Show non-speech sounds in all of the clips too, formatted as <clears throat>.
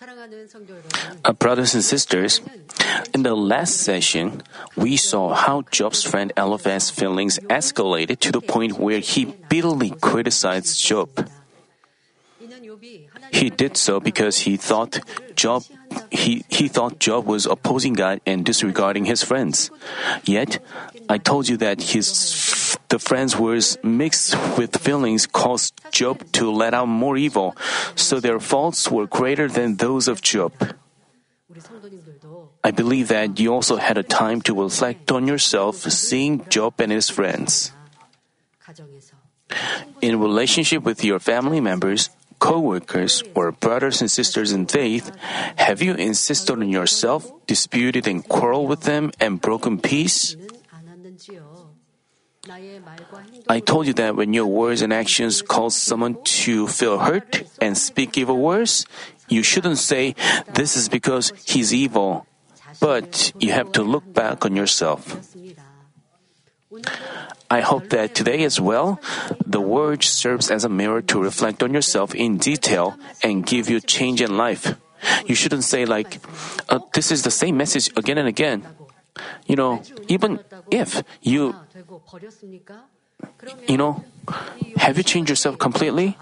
Uh, brothers and sisters, in the last session, we saw how Job's friend Eliphaz's feelings escalated to the point where he bitterly criticized Job. He did so because he thought Job he, he thought Job was opposing God and disregarding his friends. Yet, I told you that his the friends' words mixed with feelings caused Job to let out more evil, so their faults were greater than those of Job. I believe that you also had a time to reflect on yourself seeing Job and his friends. In relationship with your family members, co-workers or brothers and sisters in faith, have you insisted on yourself, disputed and quarreled with them and broken peace? I told you that when your words and actions cause someone to feel hurt and speak evil words, you shouldn't say, this is because he's evil, but you have to look back on yourself. I hope that today as well, the word serves as a mirror to reflect on yourself in detail and give you change in life. You shouldn't say like, uh, this is the same message again and again. You know, even if you, you know, have you changed yourself completely?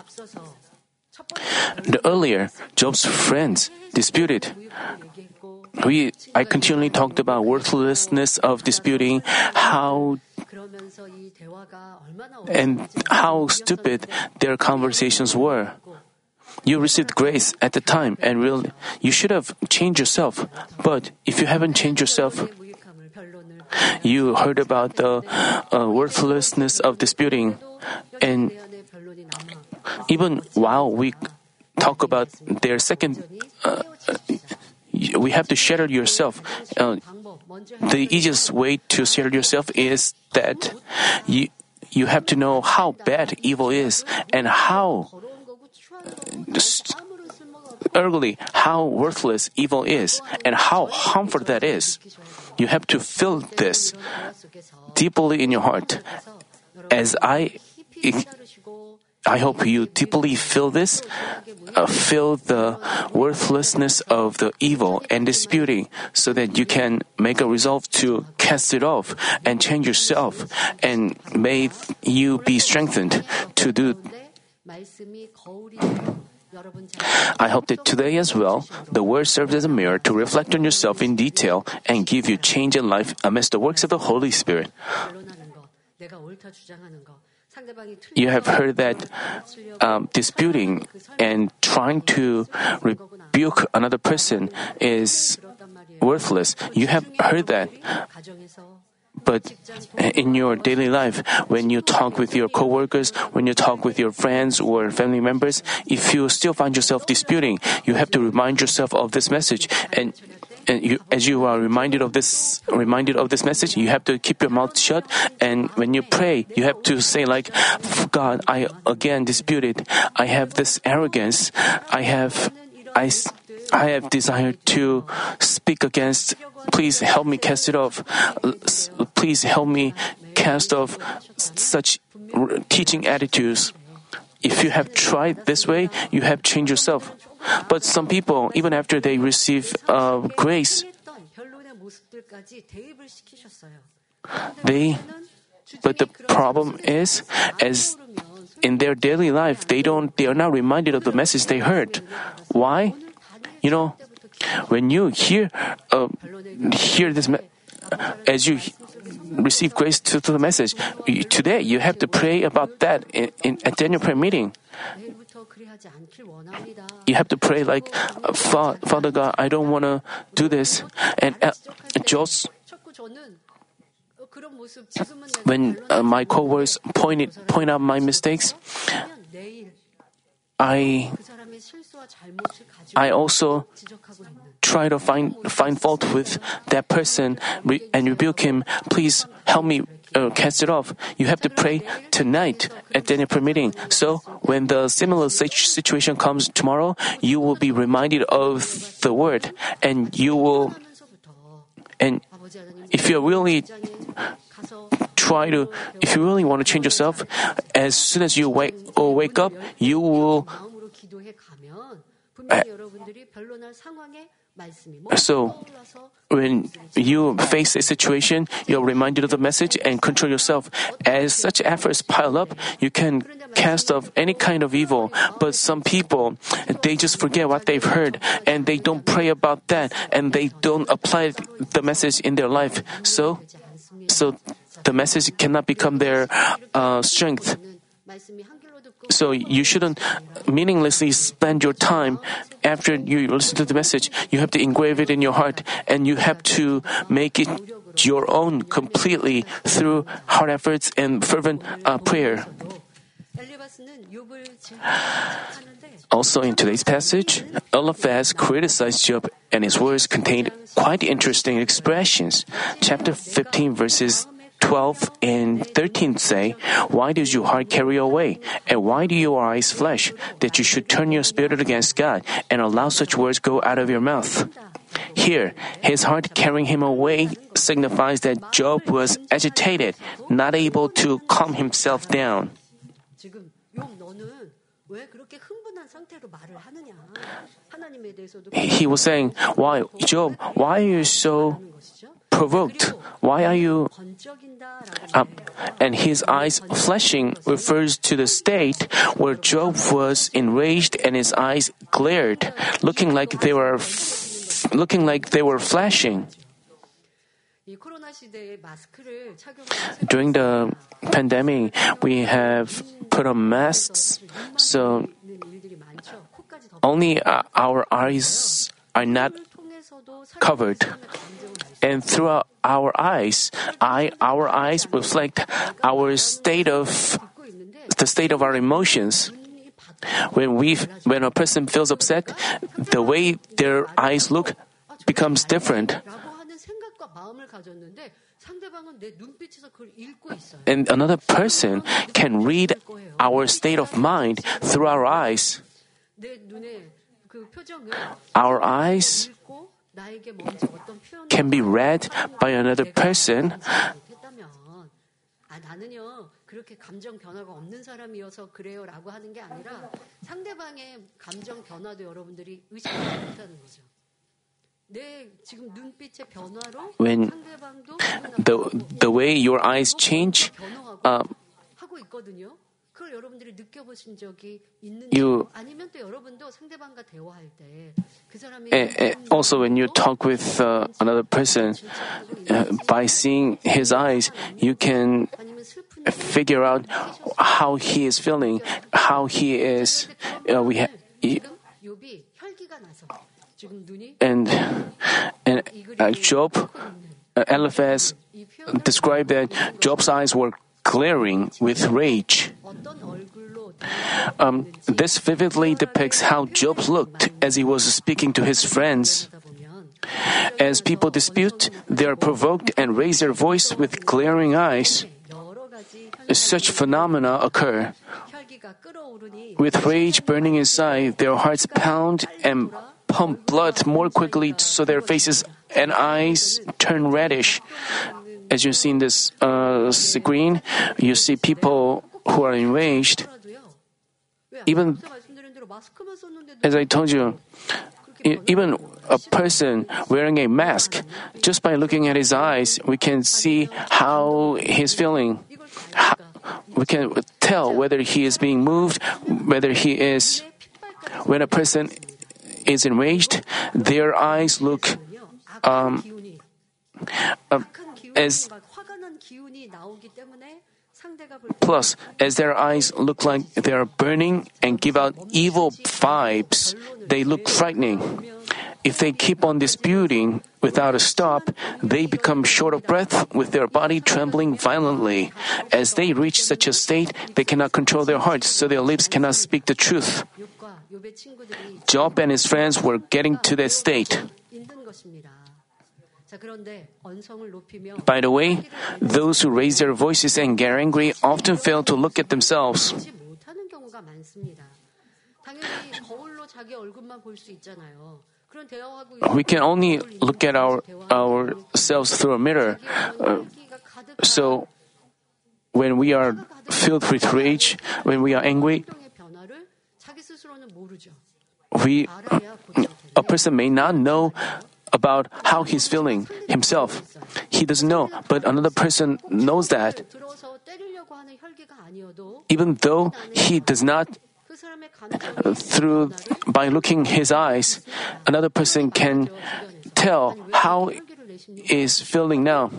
The earlier, Job's friends disputed. We, I continually talked about worthlessness of disputing, how and how stupid their conversations were. You received grace at the time and really, you should have changed yourself. But if you haven't changed yourself, you heard about the uh, worthlessness of disputing. And even while we talk about their second, uh, we have to shatter yourself. Uh, the easiest way to shatter yourself is that you, you have to know how bad evil is and how ugly, how worthless evil is, and how harmful that is. You have to feel this deeply in your heart. As I I hope you deeply feel this, uh, feel the worthlessness of the evil and disputing, so that you can make a resolve to cast it off and change yourself, and may you be strengthened to do. I hope that today as well, the word serves as a mirror to reflect on yourself in detail and give you change in life amidst the works of the Holy Spirit. You have heard that um, disputing and trying to rebuke another person is worthless. You have heard that. But uh, in your daily life, when you talk with your coworkers, when you talk with your friends or family members, if you still find yourself disputing, you have to remind yourself of this message and and you, as you are reminded of this reminded of this message, you have to keep your mouth shut. And when you pray, you have to say like, God, I again disputed. I have this arrogance. I have, I, I have desired to speak against. Please help me cast it off. Please help me cast off such teaching attitudes. If you have tried this way, you have changed yourself. But some people, even after they receive uh, grace, they, but the problem is, as in their daily life, they don't, they are not reminded of the message they heard. Why? You know, when you hear, uh, hear this, as you receive grace to, to the message, today you have to pray about that in, in at Daniel prayer meeting. You have to pray like, Father God, I don't want to do this. And uh, just when uh, my co-workers point out my mistakes, I I also try to find find fault with that person and rebuke him. Please help me uh, cast it off. You have to pray tonight at Daniel prayer meeting. So when the similar situation comes tomorrow, you will be reminded of the word, and you will. And if you really try to, if you really want to change yourself, as soon as you wake or wake up, you will So, when you face a situation, you're reminded of the message and control yourself. As such efforts pile up, you can cast off any kind of evil. But some people, they just forget what they've heard and they don't pray about that and they don't apply the message in their life. So, so the message cannot become their uh, strength. So you shouldn't meaninglessly spend your time after you listen to the message. You have to engrave it in your heart and you have to make it your own completely through hard efforts and fervent uh, prayer. Also, in today's passage, Eliphaz criticized Job, and his words contained quite interesting expressions. Chapter 15, verses 12 and 13 say, Why does your heart carry away? And why do your eyes flash? That you should turn your spirit against God and allow such words go out of your mouth. Here, his heart carrying him away signifies that Job was agitated, not able to calm himself down. He was saying, Why, Job, why are you so provoked? Why are you. Uh, and his eyes flashing refers to the state where Job was enraged and his eyes glared, looking like they were, f- looking like they were flashing. During the pandemic, we have put on masks, so only uh, our eyes are not covered. And through our eyes, I, our eyes reflect our state of the state of our emotions. When we, when a person feels upset, the way their eyes look becomes different. And another person can read our state of mind through our eyes. Our eyes can be read by another person, when the, the way your eyes change, uh, you also when you talk with uh, another person uh, by seeing his eyes you can figure out how he is feeling how he is uh, we ha- and and uh, Job uh, Eliphaz described that Job's eyes were glaring with rage. Um, this vividly depicts how Job looked as he was speaking to his friends. As people dispute, they are provoked and raise their voice with glaring eyes. Such phenomena occur. With rage burning inside, their hearts pound and pump blood more quickly so their faces and eyes turn reddish as you see in this uh, screen, you see people who are enraged. Even as I told you, even a person wearing a mask, just by looking at his eyes, we can see how he's feeling. we can tell whether he is being moved, whether he is. When a person is enraged, their eyes look um, uh, as Plus, as their eyes look like they are burning and give out evil vibes, they look frightening. If they keep on disputing without a stop, they become short of breath with their body trembling violently. As they reach such a state, they cannot control their hearts, so their lips cannot speak the truth. Job and his friends were getting to that state. By the way, those who raise their voices and get angry often fail to look at themselves. We can only look at our ourselves through a mirror. Uh, so, when we are filled with rage, when we are angry, we a person may not know about how he's feeling himself. He doesn't know, but another person knows that. Even though he does not through by looking his eyes, another person can tell how is feeling now.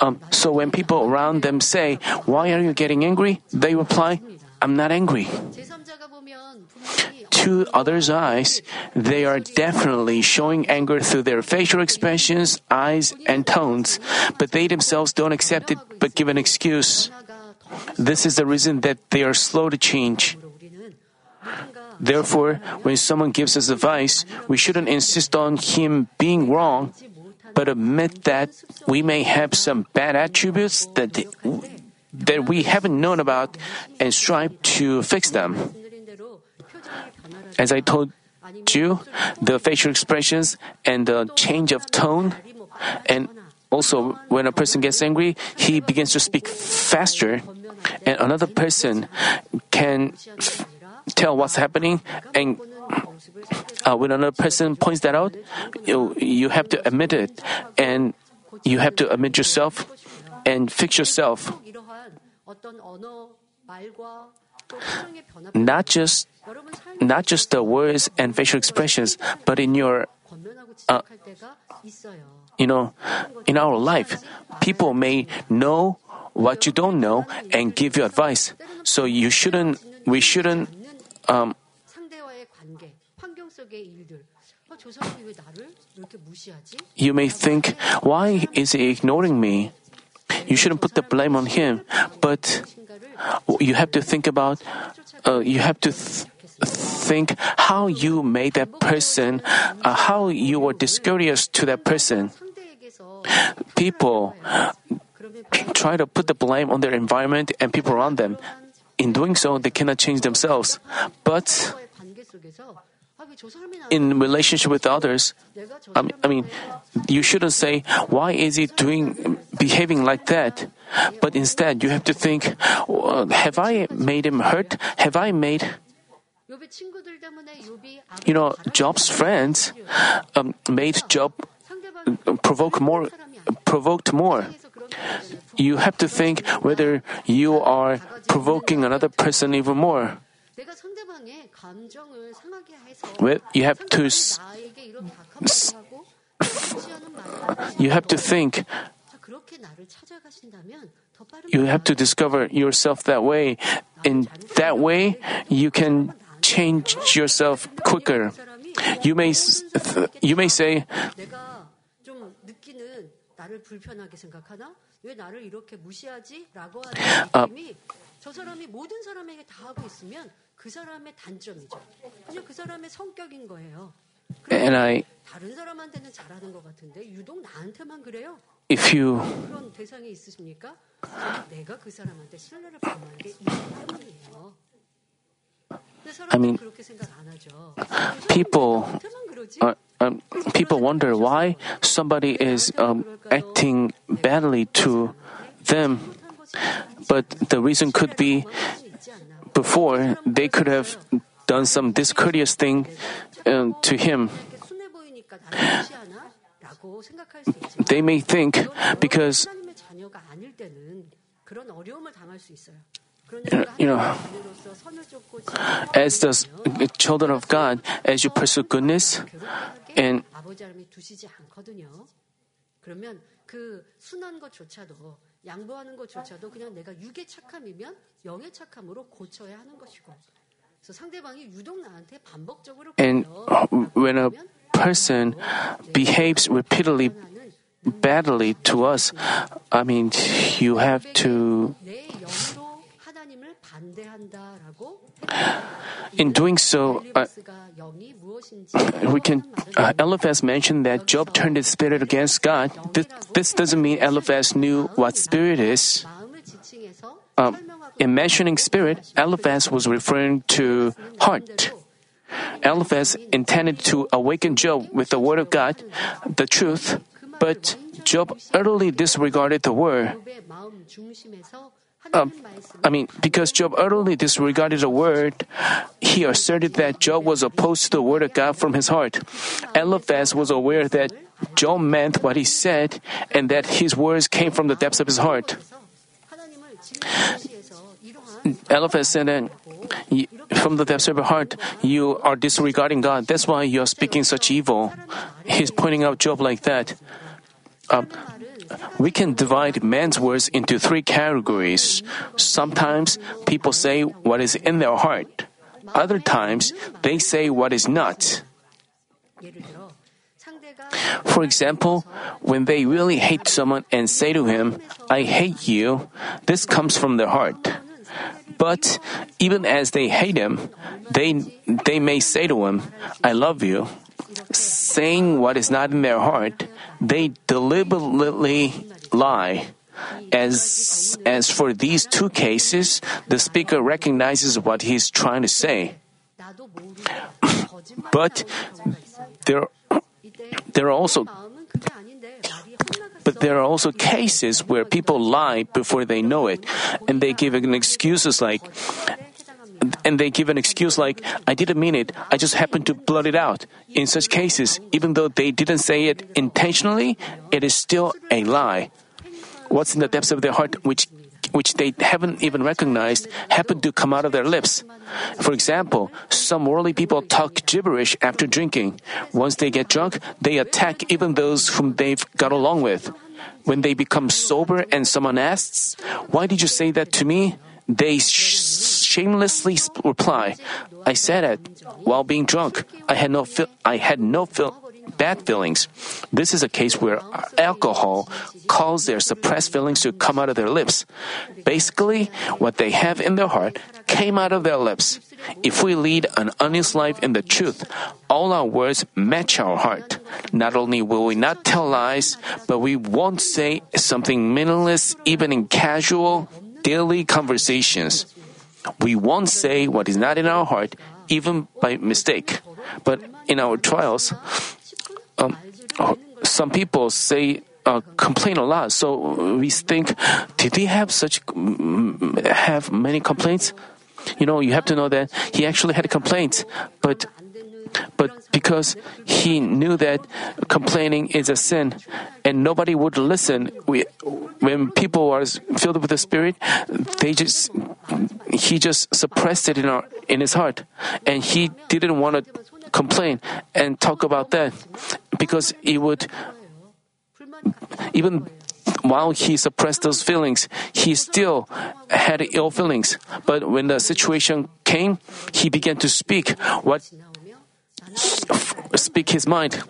Um, so when people around them say, "Why are you getting angry?" they reply, "I'm not angry." to others' eyes, they are definitely showing anger through their facial expressions, eyes, and tones, but they themselves don't accept it but give an excuse. This is the reason that they are slow to change. Therefore, when someone gives us advice, we shouldn't insist on him being wrong, but admit that we may have some bad attributes that, that we haven't known about and strive to fix them. As I told you, the facial expressions and the change of tone, and also when a person gets angry, he begins to speak faster, and another person can f- tell what's happening and uh, when another person points that out, you, you have to admit it, and you have to admit yourself and fix yourself. Not just not just the words and facial expressions, but in your, uh, you know, in our life, people may know what you don't know and give you advice. So you shouldn't, we shouldn't, um, you may think, why is he ignoring me? You shouldn't put the blame on him, but you have to think about, uh, you have to. Th- think how you made that person, uh, how you were discourteous to that person. People try to put the blame on their environment and people around them. In doing so, they cannot change themselves. But in relationship with others, I mean, I mean, you shouldn't say, why is he doing, behaving like that? But instead, you have to think, have I made him hurt? Have I made you know, Job's friends um, made Job um, provoke more, provoked more. You have to think whether you are provoking another person even more. Well, you have to. S- <laughs> you have to think. You have to discover yourself that way. In that way, you can change yourself quicker. You may s- th- you may say, 내가 좀 느끼는 나를 불편하게 생각하나? 왜 나를 이렇게 무시하지?라고 하는 느낌이 저 사람이 모든 사람에게 다 하고 있으면 그 사람의 단점이죠. 그냥 그 사람의 성격인 거예요. and I, 다른 사람한테는 잘하는 것 같은데 유독 나한테만 그래요. if you, 그런 대상이 있으십니까? 저는 내가 그 사람한테 신뢰를 받는 게 이기 때문이에요. I mean, people uh, um, people wonder why somebody is um, acting badly to them, but the reason could be before they could have done some discourteous thing uh, to him. They may think because 하나님의 자녀가 아닐 때는 그런 어려움을 당할 수 있어요. 그러니까 you know, 하나님의 자녀로서 선을 쫓고 as the s- children of God, as you pursue goodness, 괴롭게 and- 하게 아버지 하나님이 두시지 않거든요. 그러면 그 순한 것조차도 양보하는 것조차도 그냥 내가 육의 착함이면 영의 착함으로 고쳐야 하는 것이고 그래서 상대방이 유독 나한테 반복적으로 and 그래요. when a 그러면 person behaves repeatedly 나는 badly to us, I mean, you have to, in doing so, uh, uh, we can. Uh, Eliphaz mentioned that Job turned his spirit against God. This, this doesn't mean Eliphaz knew what spirit is. Um, in mentioning spirit, Eliphaz was referring to heart. Eliphaz intended to awaken Job with the word of God, the truth, but Job utterly disregarded the word. Um, I mean, because Job utterly disregarded the word, he asserted that Job was opposed to the word of God from his heart. Eliphaz was aware that Job meant what he said and that his words came from the depths of his heart. Eliphaz said that from the depths of your heart, you are disregarding God. That's why you are speaking such evil. He's pointing out Job like that. Um, we can divide man's words into three categories. Sometimes people say what is in their heart. Other times, they say what is not. For example, when they really hate someone and say to him, I hate you, this comes from their heart. But even as they hate him, they, they may say to him, I love you. Saying what is not in their heart, they deliberately lie. As, as for these two cases, the speaker recognizes what he's trying to say. <clears throat> but there, there are also but there are also cases where people lie before they know it, and they give excuses like, and they give an excuse like, I didn't mean it, I just happened to blurt it out. In such cases, even though they didn't say it intentionally, it is still a lie. What's in the depths of their heart, which which they haven't even recognized, happen to come out of their lips. For example, some worldly people talk gibberish after drinking. Once they get drunk, they attack even those whom they've got along with. When they become sober and someone asks, Why did you say that to me? They sh- shamelessly reply, I said it while being drunk. I had no, I had no bad feelings. This is a case where alcohol causes their suppressed feelings to come out of their lips. Basically, what they have in their heart came out of their lips. If we lead an honest life in the truth, all our words match our heart. Not only will we not tell lies, but we won't say something meaningless even in casual, daily conversations. We won't say what is not in our heart, even by mistake. But in our trials, um, some people say uh, complain a lot. So we think, did he have such have many complaints? You know, you have to know that he actually had complaints, but but because he knew that complaining is a sin and nobody would listen we, when people are filled with the spirit they just he just suppressed it in our in his heart and he didn't want to complain and talk about that because it would even while he suppressed those feelings, he still had ill feelings. But when the situation came, he began to speak what speak his mind.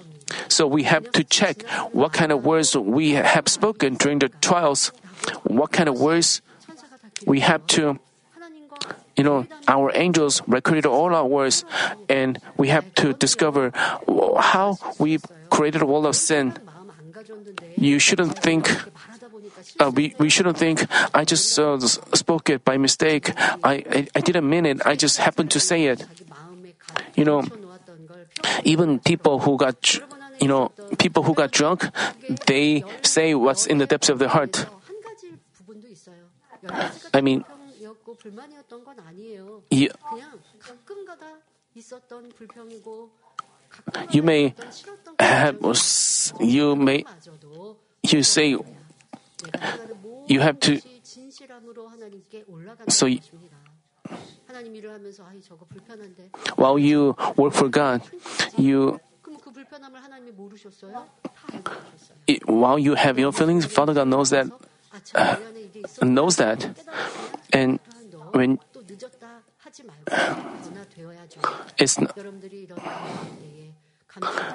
So we have to check what kind of words we have spoken during the trials, what kind of words we have to you know, our angels recorded all our words, and we have to discover how we created a wall of sin. You shouldn't think. Uh, we, we shouldn't think I just uh, spoke it by mistake. I, I, I didn't mean it. I just happened to say it. You know, even people who got you know people who got drunk, they say what's in the depths of their heart. I mean, you, you may have, you may, you say, you have to, so while you work for God, you while you have your feelings, Father God knows that uh, knows that, and when it's not,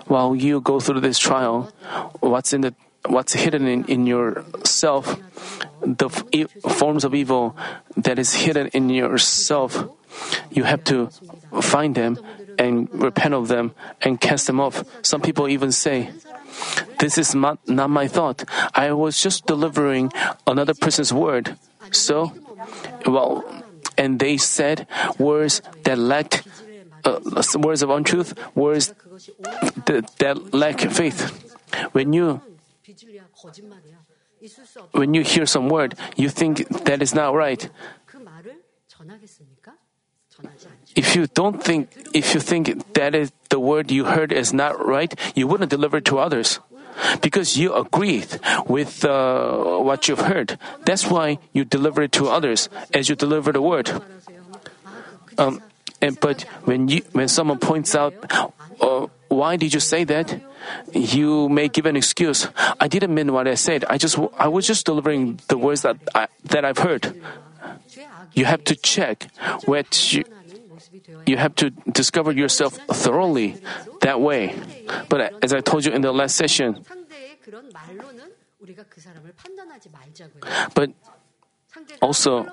while you go through this trial, what's in the what's hidden in, in yourself, the forms of evil that is hidden in yourself, you have to find them and repent of them and cast them off. Some people even say, This is not, not my thought. I was just delivering another person's word. So, well, and they said words that lacked uh, words of untruth, words that, that lack faith. When you when you hear some word, you think that is not right. If you don't think, if you think that is the word you heard is not right, you wouldn't deliver it to others. Because you agreed with uh, what you've heard. That's why you deliver it to others as you deliver the word. Um, and, but when you when someone points out, uh, why did you say that? You may give an excuse. I didn't mean what I said. I just I was just delivering the words that I, that I've heard. You have to check what you, you have to discover yourself thoroughly that way. But as I told you in the last session, but also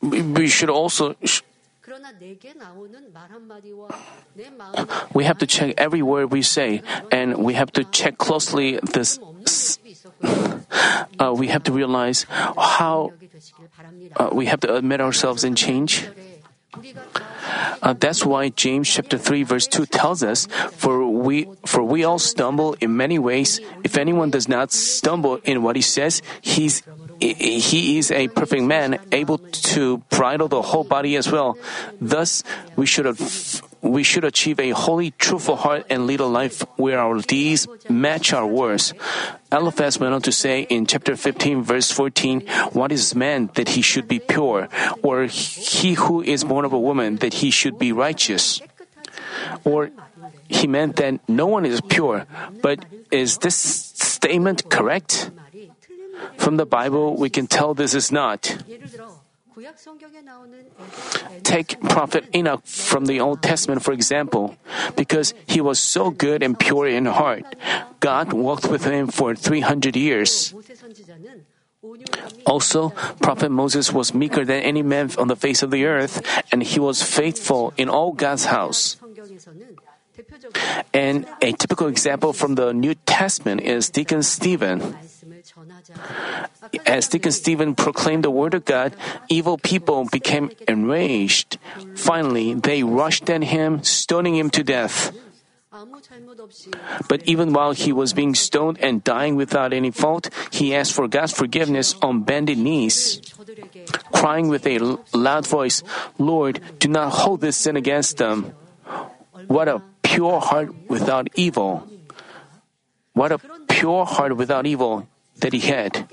we should also we have to check every word we say, and we have to check closely this. Uh, we have to realize how uh, we have to admit ourselves and change. Uh, that's why James chapter 3 verse 2 tells us, for we, for we all stumble in many ways. If anyone does not stumble in what he says, he's he is a perfect man, able to bridle the whole body as well. Thus, we should have, we should achieve a holy, truthful heart and lead a life where our deeds match our words. Eliphaz went on to say in chapter 15, verse 14, What is man that he should be pure? Or he who is born of a woman that he should be righteous? Or he meant that no one is pure. But is this statement correct? From the Bible, we can tell this is not. Take Prophet Enoch from the Old Testament, for example. Because he was so good and pure in heart, God walked with him for 300 years. Also, Prophet Moses was meeker than any man on the face of the earth, and he was faithful in all God's house. And a typical example from the New Testament is Deacon Stephen. As Deacon Stephen proclaimed the word of God, evil people became enraged. Finally, they rushed at him, stoning him to death. But even while he was being stoned and dying without any fault, he asked for God's forgiveness on bended knees, crying with a loud voice, Lord, do not hold this sin against them. What a pure heart without evil. What a pure heart without evil that he had.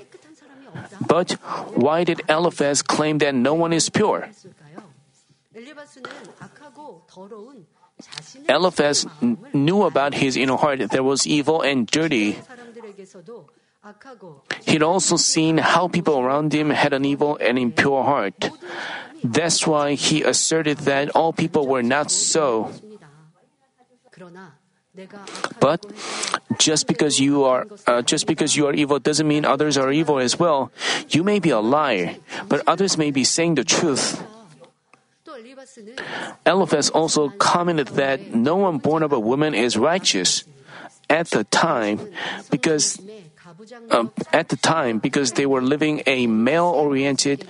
But why did Eliphaz claim that no one is pure? Eliphaz knew about his inner heart that was evil and dirty. He'd also seen how people around him had an evil and impure heart. That's why he asserted that all people were not so. But just because you are uh, just because you are evil doesn't mean others are evil as well. You may be a liar, but others may be saying the truth. Eliphaz also commented that no one born of a woman is righteous at the time because uh, at the time because they were living a male-oriented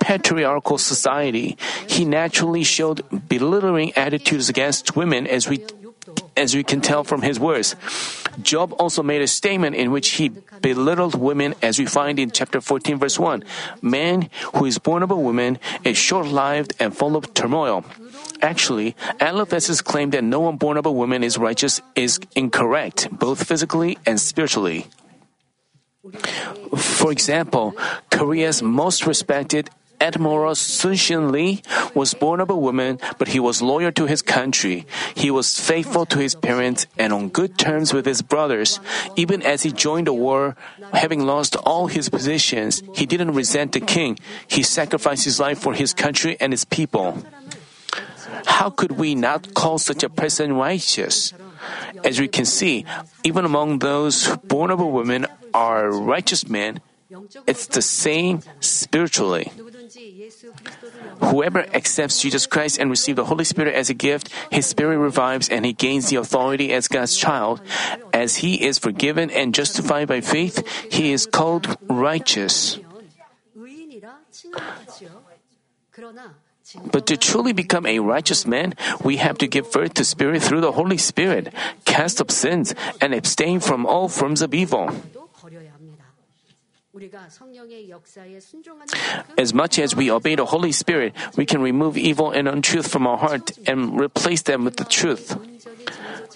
patriarchal society. He naturally showed belittling attitudes against women as we as we can tell from his words. Job also made a statement in which he belittled women as we find in chapter 14 verse 1. Man who is born of a woman is short-lived and full of turmoil. Actually, Eliphaz's claim that no one born of a woman is righteous is incorrect, both physically and spiritually. For example, Korea's most respected Admiral Sun Shin Lee was born of a woman, but he was loyal to his country. He was faithful to his parents and on good terms with his brothers. Even as he joined the war, having lost all his positions, he didn't resent the king. He sacrificed his life for his country and his people. How could we not call such a person righteous? As we can see, even among those born of a woman are righteous men, it's the same spiritually. Whoever accepts Jesus Christ and receives the Holy Spirit as a gift, his spirit revives and he gains the authority as God's child. As he is forgiven and justified by faith, he is called righteous. But to truly become a righteous man, we have to give birth to Spirit through the Holy Spirit, cast off sins, and abstain from all forms of evil. As much as we obey the Holy Spirit, we can remove evil and untruth from our heart and replace them with the truth.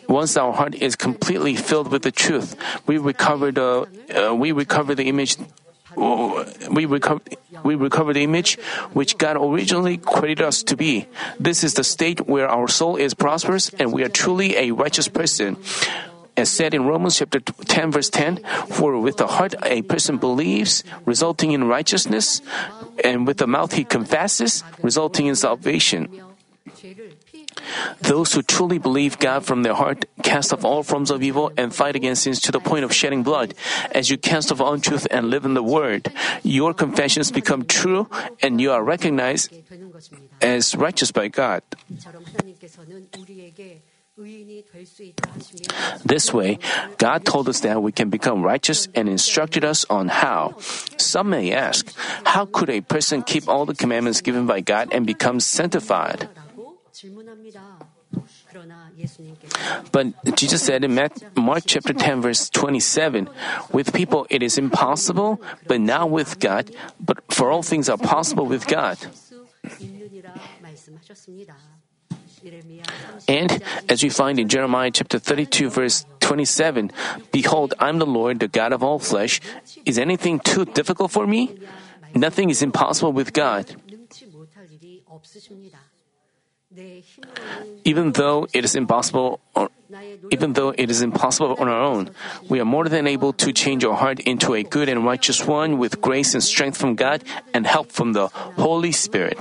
Once our heart is completely filled with the truth, we recover the uh, we recover the image we recover, we recover the image which God originally created us to be. This is the state where our soul is prosperous and we are truly a righteous person. As said in Romans chapter 10 verse 10, for with the heart a person believes, resulting in righteousness, and with the mouth he confesses, resulting in salvation. Those who truly believe God from their heart cast off all forms of evil and fight against sins to the point of shedding blood. As you cast off untruth and live in the Word, your confessions become true and you are recognized as righteous by God. This way, God told us that we can become righteous and instructed us on how. Some may ask, how could a person keep all the commandments given by God and become sanctified? But Jesus said in Mark chapter 10 verse 27, with people it is impossible, but not with God, but for all things are possible with God. And as we find in Jeremiah chapter 32 verse 27, Behold, I'm the Lord, the God of all flesh. Is anything too difficult for me? Nothing is impossible with God. Even though it is impossible, even though it is impossible on our own, we are more than able to change our heart into a good and righteous one with grace and strength from God and help from the Holy Spirit.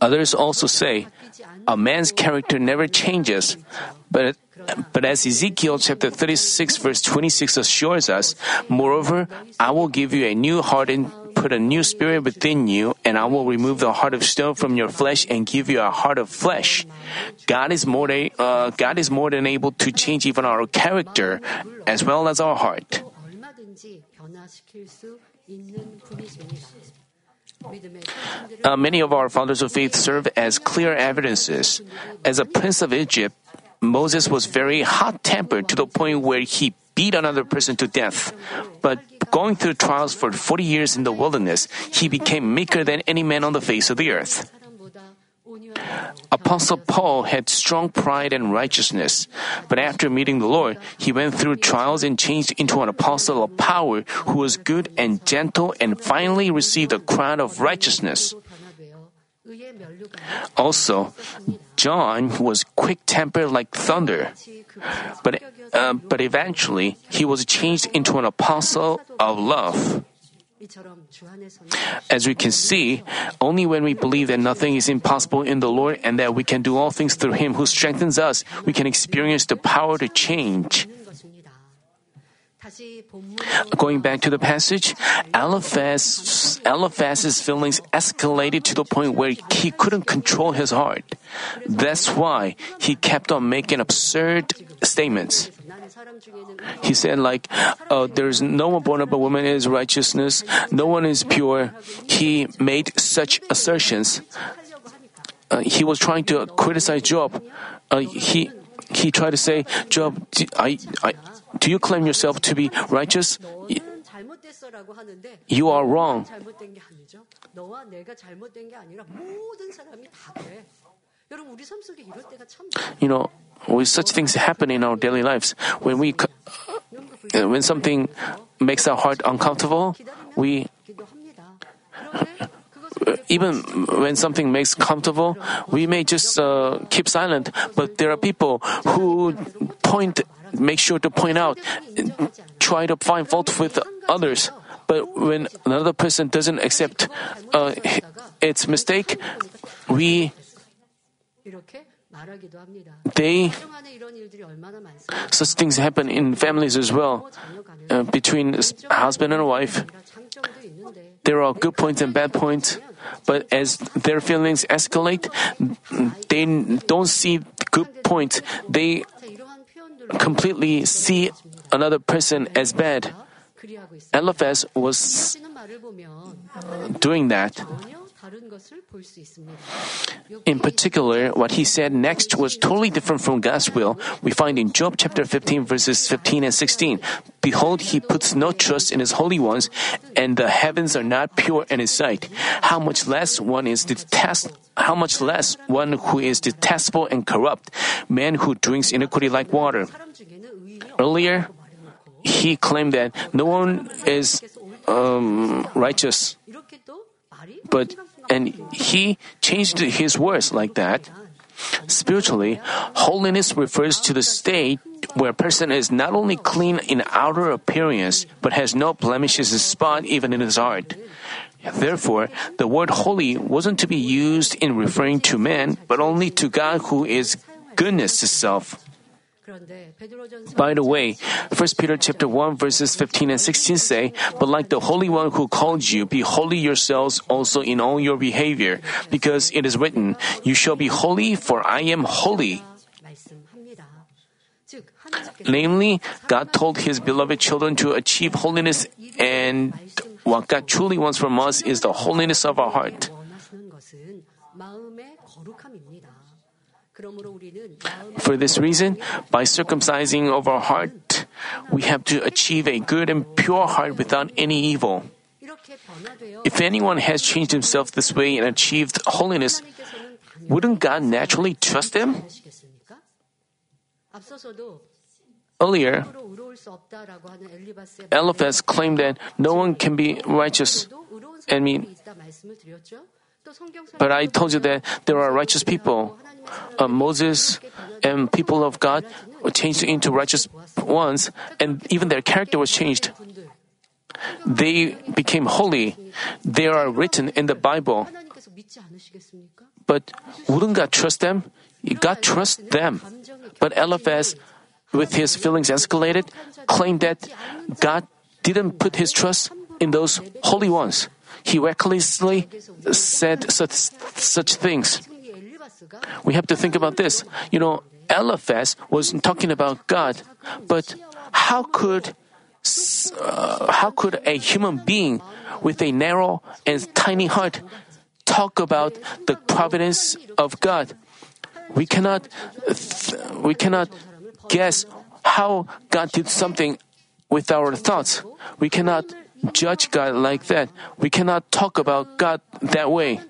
Others also say, a man's character never changes, but but as Ezekiel chapter 36 verse 26 assures us, moreover, I will give you a new heart and put a new spirit within you, and I will remove the heart of stone from your flesh and give you a heart of flesh. God is more than, uh, God is more than able to change even our character as well as our heart. Uh, many of our fathers of faith serve as clear evidences. As a prince of Egypt, Moses was very hot tempered to the point where he beat another person to death. But going through trials for 40 years in the wilderness, he became meeker than any man on the face of the earth. Apostle Paul had strong pride and righteousness, but after meeting the Lord, he went through trials and changed into an apostle of power who was good and gentle and finally received a crown of righteousness. Also, John was quick tempered like thunder, but, uh, but eventually he was changed into an apostle of love. As we can see, only when we believe that nothing is impossible in the Lord and that we can do all things through Him who strengthens us, we can experience the power to change. Going back to the passage, Eliphaz, Eliphaz's feelings escalated to the point where he couldn't control his heart. That's why he kept on making absurd statements. He said, like, uh, there's no one born of a woman is righteousness, no one is pure. He made such assertions. Uh, he was trying to criticize Job. Uh, he he tried to say, Job, I, I, do you claim yourself to be righteous? You are wrong. You know, with such things happen in our daily lives, when we, uh, when something makes our heart uncomfortable, we, even when something makes comfortable, we may just uh, keep silent. But there are people who point, make sure to point out, try to find fault with others. But when another person doesn't accept uh, its mistake, we they such things happen in families as well uh, between husband and wife there are good points and bad points but as their feelings escalate they don't see good points they completely see another person as bad Eliphaz was doing that. In particular, what he said next was totally different from God's will. We find in Job chapter 15 verses 15 and 16. Behold, he puts no trust in his holy ones, and the heavens are not pure in his sight. How much less one is detest, how much less one who is detestable and corrupt, man who drinks iniquity like water. Earlier, he claimed that no one is um, righteous, but and he changed his words like that. Spiritually, holiness refers to the state where a person is not only clean in outer appearance, but has no blemishes or spot even in his heart. Therefore, the word holy wasn't to be used in referring to man, but only to God who is goodness itself. By the way, 1 Peter chapter 1 verses 15 and 16 say, But like the Holy One who called you, be holy yourselves also in all your behavior, because it is written, You shall be holy, for I am holy. Namely, God told His beloved children to achieve holiness, and what God truly wants from us is the holiness of our heart. For this reason, by circumcising of our heart, we have to achieve a good and pure heart without any evil. If anyone has changed himself this way and achieved holiness, wouldn't God naturally trust them? Earlier, Eliphaz claimed that no one can be righteous. I mean, but I told you that there are righteous people. Uh, Moses and people of God were changed into righteous ones, and even their character was changed. They became holy. They are written in the Bible. But wouldn't God trust them? God trusts them. But Eliphaz, with his feelings escalated, claimed that God didn't put his trust in those holy ones. He recklessly said such, such things. We have to think about this. You know, Eliphaz was talking about God, but how could uh, how could a human being with a narrow and tiny heart talk about the providence of God? We cannot we cannot guess how God did something with our thoughts. We cannot judge God like that. We cannot talk about God that way.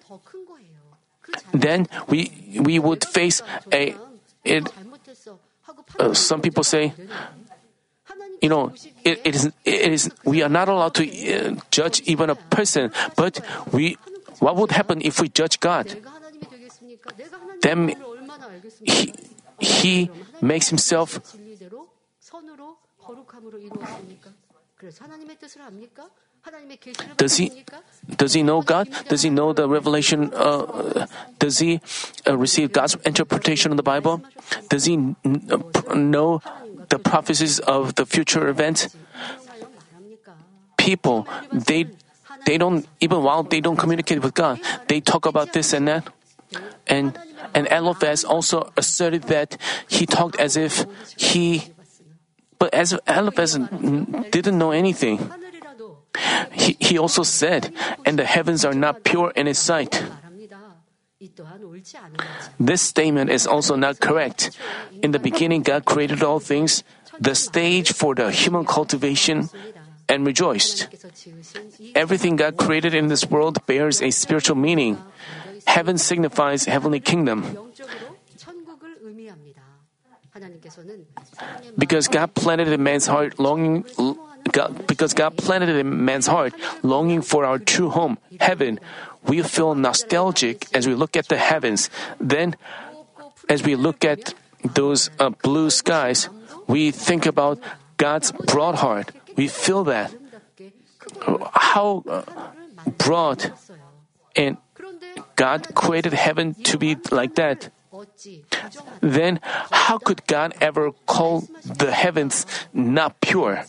Then we we would face a it. Uh, some people say, you know, it, it is it is we are not allowed to uh, judge even a person, but we. What would happen if we judge God? Then he, he makes himself does he does he know God? Does he know the revelation? Uh, does he uh, receive God's interpretation of the Bible? Does he n- uh, know the prophecies of the future events? People, they they don't even while they don't communicate with God, they talk about this and that, and and Eliphaz also asserted that he talked as if he but as Eliphaz didn't know anything, he, he also said, and the heavens are not pure in his sight. This statement is also not correct. In the beginning, God created all things, the stage for the human cultivation, and rejoiced. Everything God created in this world bears a spiritual meaning. Heaven signifies heavenly kingdom. Because God planted in man's heart longing, God, because God planted in man's heart longing for our true home, heaven, we feel nostalgic as we look at the heavens. Then, as we look at those uh, blue skies, we think about God's broad heart. We feel that. How uh, broad and God created heaven to be like that. Then, how could God ever call the heavens not pure?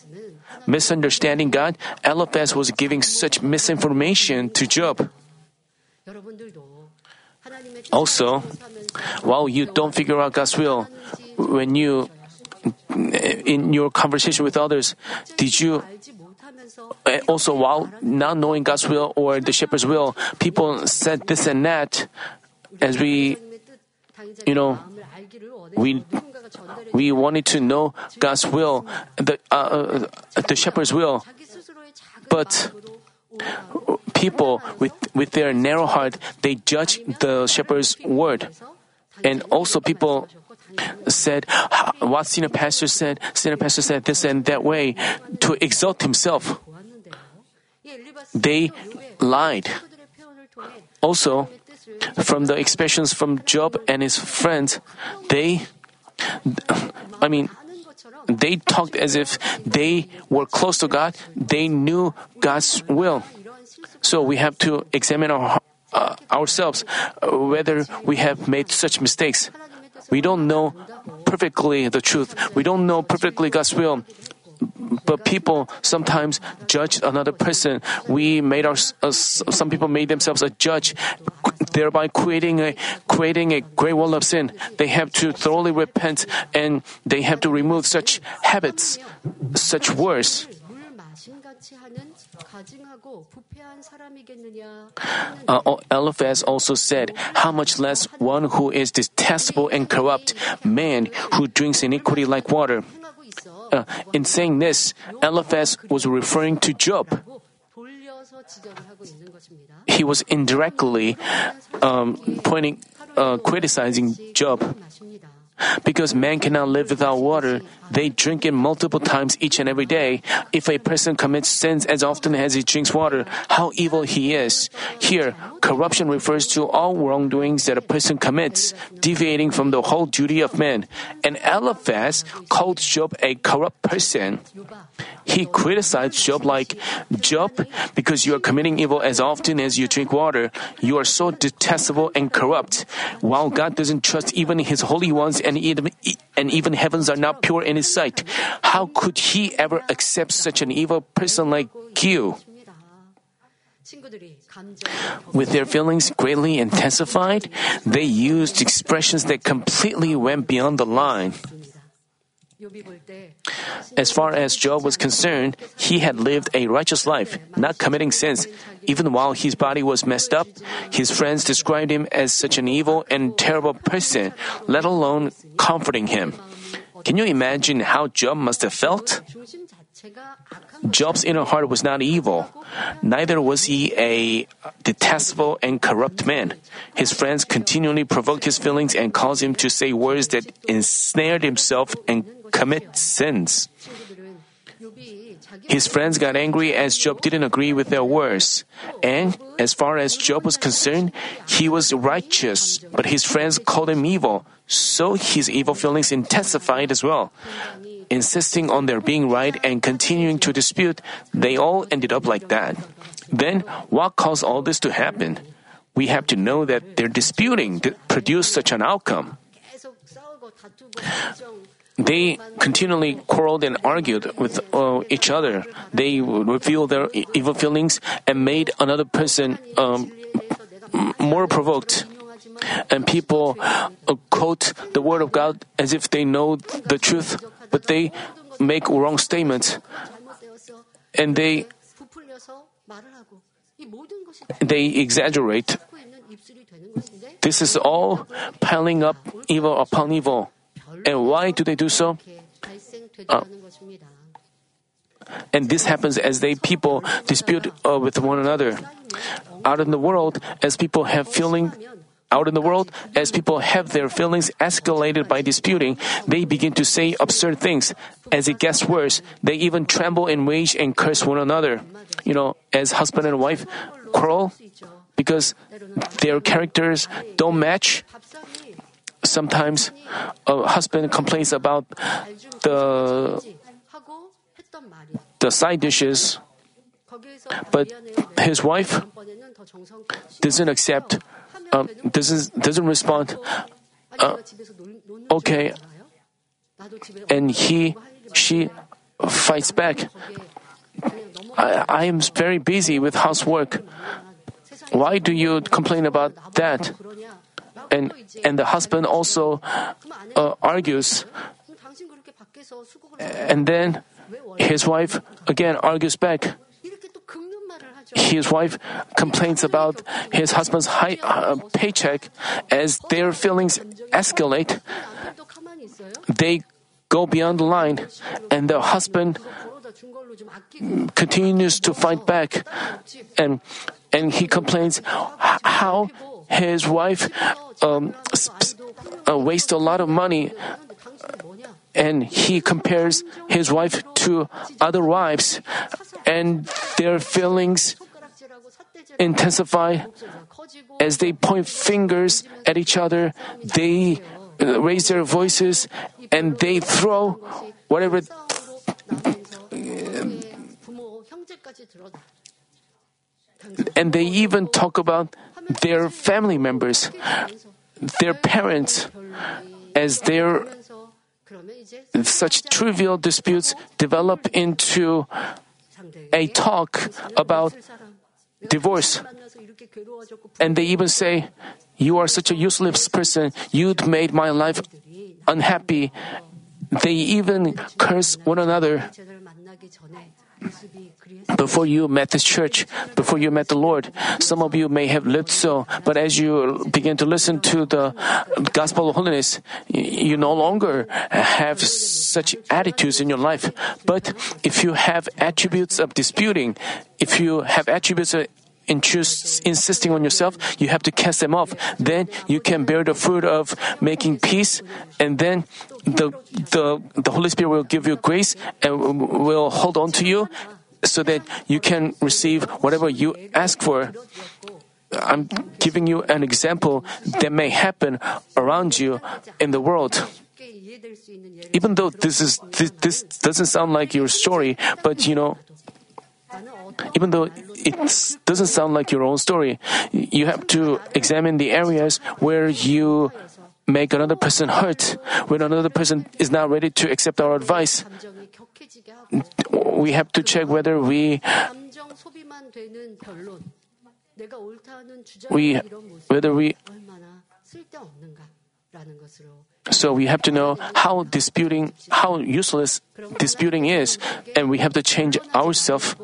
Misunderstanding God, Eliphaz was giving such misinformation to Job. Also, while you don't figure out God's will, when you, in your conversation with others, did you eh, also while not knowing God's will or the shepherd's will, people said this and that. As we, you know, we we wanted to know God's will, the uh, the shepherd's will, but people with with their narrow heart they judge the shepherd's word, and also people said what senior pastor said. Senior pastor said this and that way to exalt himself. They lied. Also, from the expressions from Job and his friends, they, I mean, they talked as if they were close to God. They knew God's will. So we have to examine our, uh, ourselves uh, whether we have made such mistakes. We don't know perfectly the truth. We don't know perfectly God's will. But people sometimes judge another person. We made our uh, some people made themselves a judge, thereby creating a creating a great wall of sin. They have to thoroughly repent and they have to remove such habits, such words. Uh, Eliphaz also said, How much less one who is detestable and corrupt, man who drinks iniquity like water. Uh, in saying this, Eliphaz was referring to Job. He was indirectly um, pointing, uh, criticizing Job. Because man cannot live without water, they drink it multiple times each and every day. If a person commits sins as often as he drinks water, how evil he is. Here, corruption refers to all wrongdoings that a person commits, deviating from the whole duty of man. And Eliphaz called Job a corrupt person. He criticized Job like, Job, because you are committing evil as often as you drink water, you are so detestable and corrupt. While God doesn't trust even his holy ones and even, and even heavens are not pure in his sight, how could he ever accept such an evil person like you? With their feelings greatly intensified, they used expressions that completely went beyond the line. As far as Job was concerned, he had lived a righteous life, not committing sins. Even while his body was messed up, his friends described him as such an evil and terrible person, let alone comforting him. Can you imagine how Job must have felt? Job's inner heart was not evil. Neither was he a detestable and corrupt man. His friends continually provoked his feelings and caused him to say words that ensnared himself and commit sins. His friends got angry as Job didn't agree with their words. And as far as Job was concerned, he was righteous, but his friends called him evil, so his evil feelings intensified as well. Insisting on their being right and continuing to dispute, they all ended up like that. Then, what caused all this to happen? We have to know that their disputing produced such an outcome. They continually quarreled and argued with uh, each other. They revealed their evil feelings and made another person um, more provoked. And people uh, quote the word of God as if they know the truth, but they make wrong statements. And they they exaggerate. This is all piling up evil upon evil. And why do they do so? Uh, and this happens as they people dispute uh, with one another. Out in the world, as people have feeling, out in the world, as people have their feelings escalated by disputing, they begin to say absurd things. As it gets worse, they even tremble in rage and curse one another. You know, as husband and wife quarrel because their characters don't match, sometimes a husband complains about the the side dishes, but his wife doesn't accept, um, doesn't doesn't respond. Uh, okay, and he she fights back. I, I am very busy with housework. Why do you complain about that? and and the husband also uh, argues, and then his wife again argues back. His wife complains about his husband's high uh, paycheck. As their feelings escalate, they go beyond the line, and the husband continues to fight back, and and he complains how his wife um, uh, a lot of money and he compares his wife to other wives and their feelings intensify as they point fingers at each other they uh, raise their voices and they throw whatever and they even talk about their family members, their parents, as their such trivial disputes develop into a talk about divorce. And they even say, You are such a useless person. You'd made my life unhappy. They even curse one another. Before you met this church, before you met the Lord, some of you may have lived so, but as you begin to listen to the gospel of holiness, you no longer have such attitudes in your life. But if you have attributes of disputing, if you have attributes of insist, insisting on yourself, you have to cast them off. Then you can bear the fruit of making peace, and then the, the, the Holy Spirit will give you grace and will hold on to you so that you can receive whatever you ask for. I'm giving you an example that may happen around you in the world. Even though this is this, this doesn't sound like your story, but you know even though it doesn't sound like your own story, you have to examine the areas where you make another person hurt, when another person is not ready to accept our advice. We have to check whether we we whether we so we have to know how disputing how useless disputing is and we have to change ourselves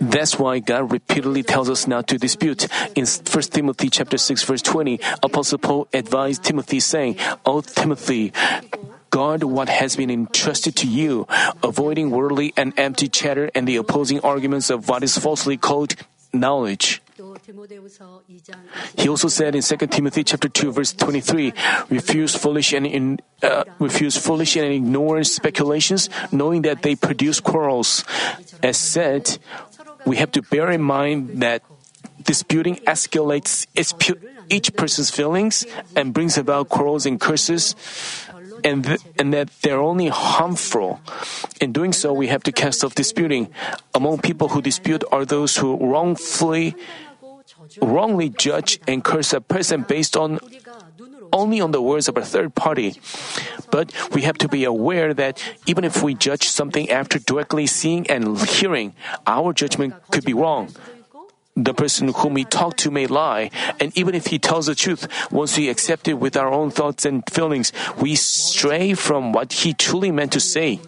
that's why God repeatedly tells us not to dispute. In 1 Timothy chapter 6 verse 20, Apostle Paul advised Timothy saying, "O Timothy, guard what has been entrusted to you, avoiding worldly and empty chatter and the opposing arguments of what is falsely called knowledge." He also said in 2 Timothy chapter 2 verse 23, refuse foolish and in, uh, refuse foolish and ignore speculations, knowing that they produce quarrels. As said, we have to bear in mind that disputing escalates each person's feelings and brings about quarrels and curses, and, th- and that they're only harmful. In doing so, we have to cast off disputing. Among people who dispute are those who wrongfully wrongly judge and curse a person based on only on the words of a third party. But we have to be aware that even if we judge something after directly seeing and hearing, our judgment could be wrong. The person whom we talk to may lie, and even if he tells the truth, once we accept it with our own thoughts and feelings, we stray from what he truly meant to say.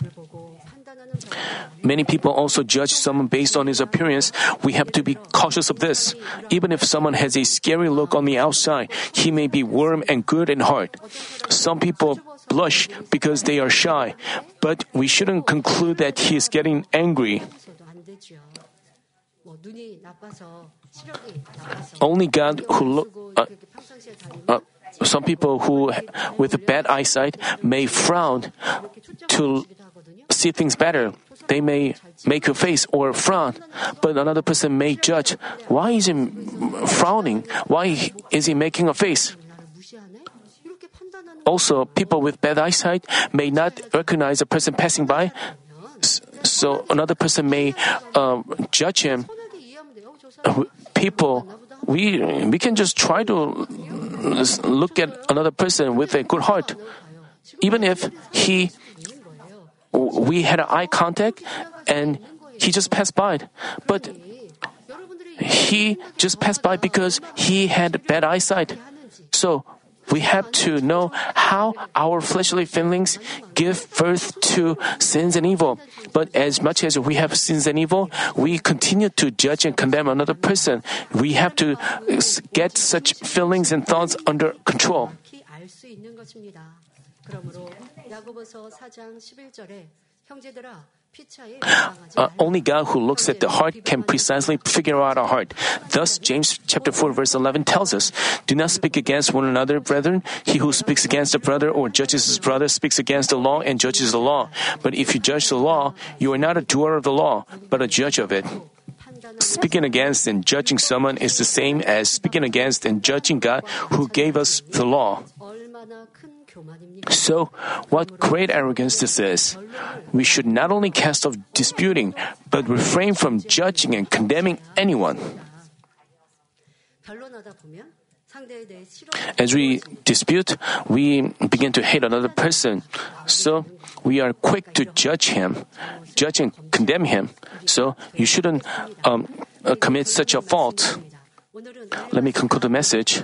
Many people also judge someone based on his appearance. We have to be cautious of this. Even if someone has a scary look on the outside, he may be warm and good in heart. Some people blush because they are shy, but we shouldn't conclude that he is getting angry. Only God who look. uh, uh, some people who with bad eyesight may frown to see things better. They may make a face or frown, but another person may judge, why is he frowning? Why is he making a face? Also, people with bad eyesight may not recognize a person passing by, so another person may uh, judge him. People, we we can just try to mm, look at another person with a good heart, even if he we had eye contact and he just passed by. But he just passed by because he had bad eyesight. So we have to know how our fleshly feelings give birth to sins and evil. But as much as we have sins and evil, we continue to judge and condemn another person. We have to get such feelings and thoughts under control. Uh, <clears throat> only God who looks at the heart can precisely figure out our heart. Thus, James chapter 4 verse 11 tells us, Do not speak against one another, brethren. He who speaks against a brother or judges his brother speaks against the law and judges the law. But if you judge the law, you are not a doer of the law, but a judge of it. Speaking against and judging someone is the same as speaking against and judging God who gave us the law. So, what great arrogance this is! We should not only cast off disputing, but refrain from judging and condemning anyone. As we dispute, we begin to hate another person. So we are quick to judge him, judge and condemn him. So you shouldn't um, uh, commit such a fault. Let me conclude the message.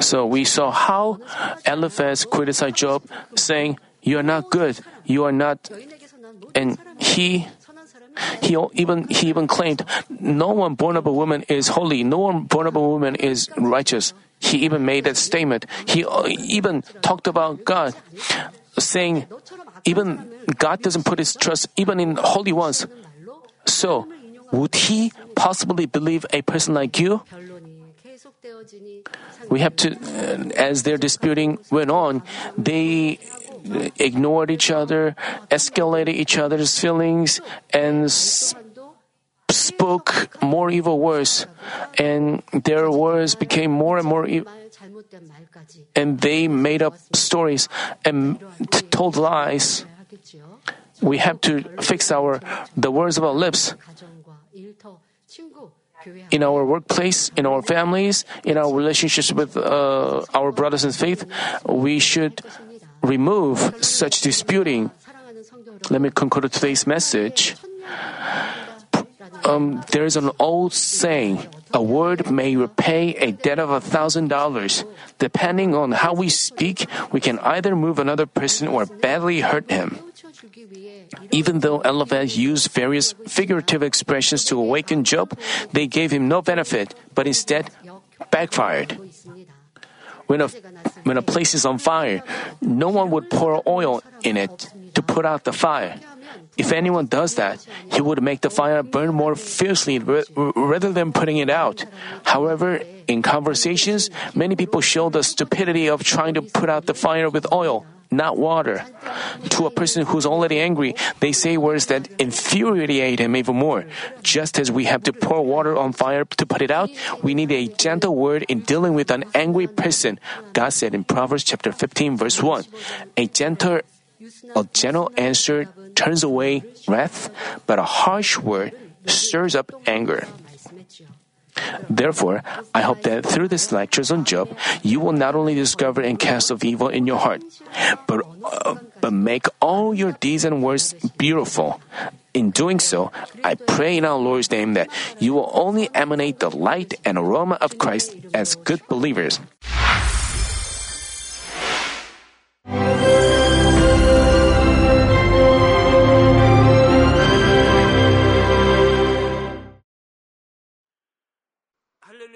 So we saw how Eliphaz criticized Job, saying, "You are not good. You are not," and he he even he even claimed, "No one born of a woman is holy. No one born of a woman is righteous." He even made that statement. He uh, even talked about God, saying, "Even God doesn't put His trust even in holy ones." So, would He possibly believe a person like you? We have to, uh, as their disputing went on, they ignored each other, escalated each other's feelings, and spoke more evil words. And their words became more and more evil. And they made up stories and t- told lies. We have to fix our the words of our lips in our workplace, in our families, in our relationships with uh, our brothers in faith, we should remove such disputing. Let me conclude today's message. Um, there is an old saying, a word may repay a debt of a thousand dollars. Depending on how we speak, we can either move another person or badly hurt him. Even though Eliphaz used various figurative expressions to awaken Job, they gave him no benefit, but instead backfired. When a, when a place is on fire, no one would pour oil in it to put out the fire. If anyone does that, he would make the fire burn more fiercely rather than putting it out. However, in conversations, many people show the stupidity of trying to put out the fire with oil not water. To a person who's already angry, they say words that infuriate him even more. Just as we have to pour water on fire to put it out, we need a gentle word in dealing with an angry person. God said in Proverbs chapter 15 verse 1, a gentle a gentle answer turns away wrath, but a harsh word stirs up anger. Therefore, I hope that through these lectures on Job, you will not only discover and cast off evil in your heart, but, uh, but make all your deeds and words beautiful. In doing so, I pray in our Lord's name that you will only emanate the light and aroma of Christ as good believers.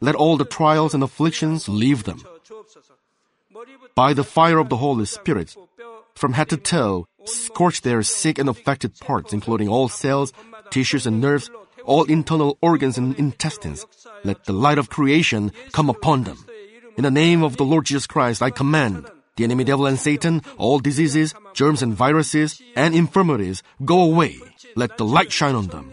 let all the trials and afflictions leave them. By the fire of the Holy Spirit, from head to toe, scorch their sick and affected parts, including all cells, tissues, and nerves, all internal organs and intestines. Let the light of creation come upon them. In the name of the Lord Jesus Christ, I command the enemy devil and Satan, all diseases, germs and viruses, and infirmities, go away. Let the light shine on them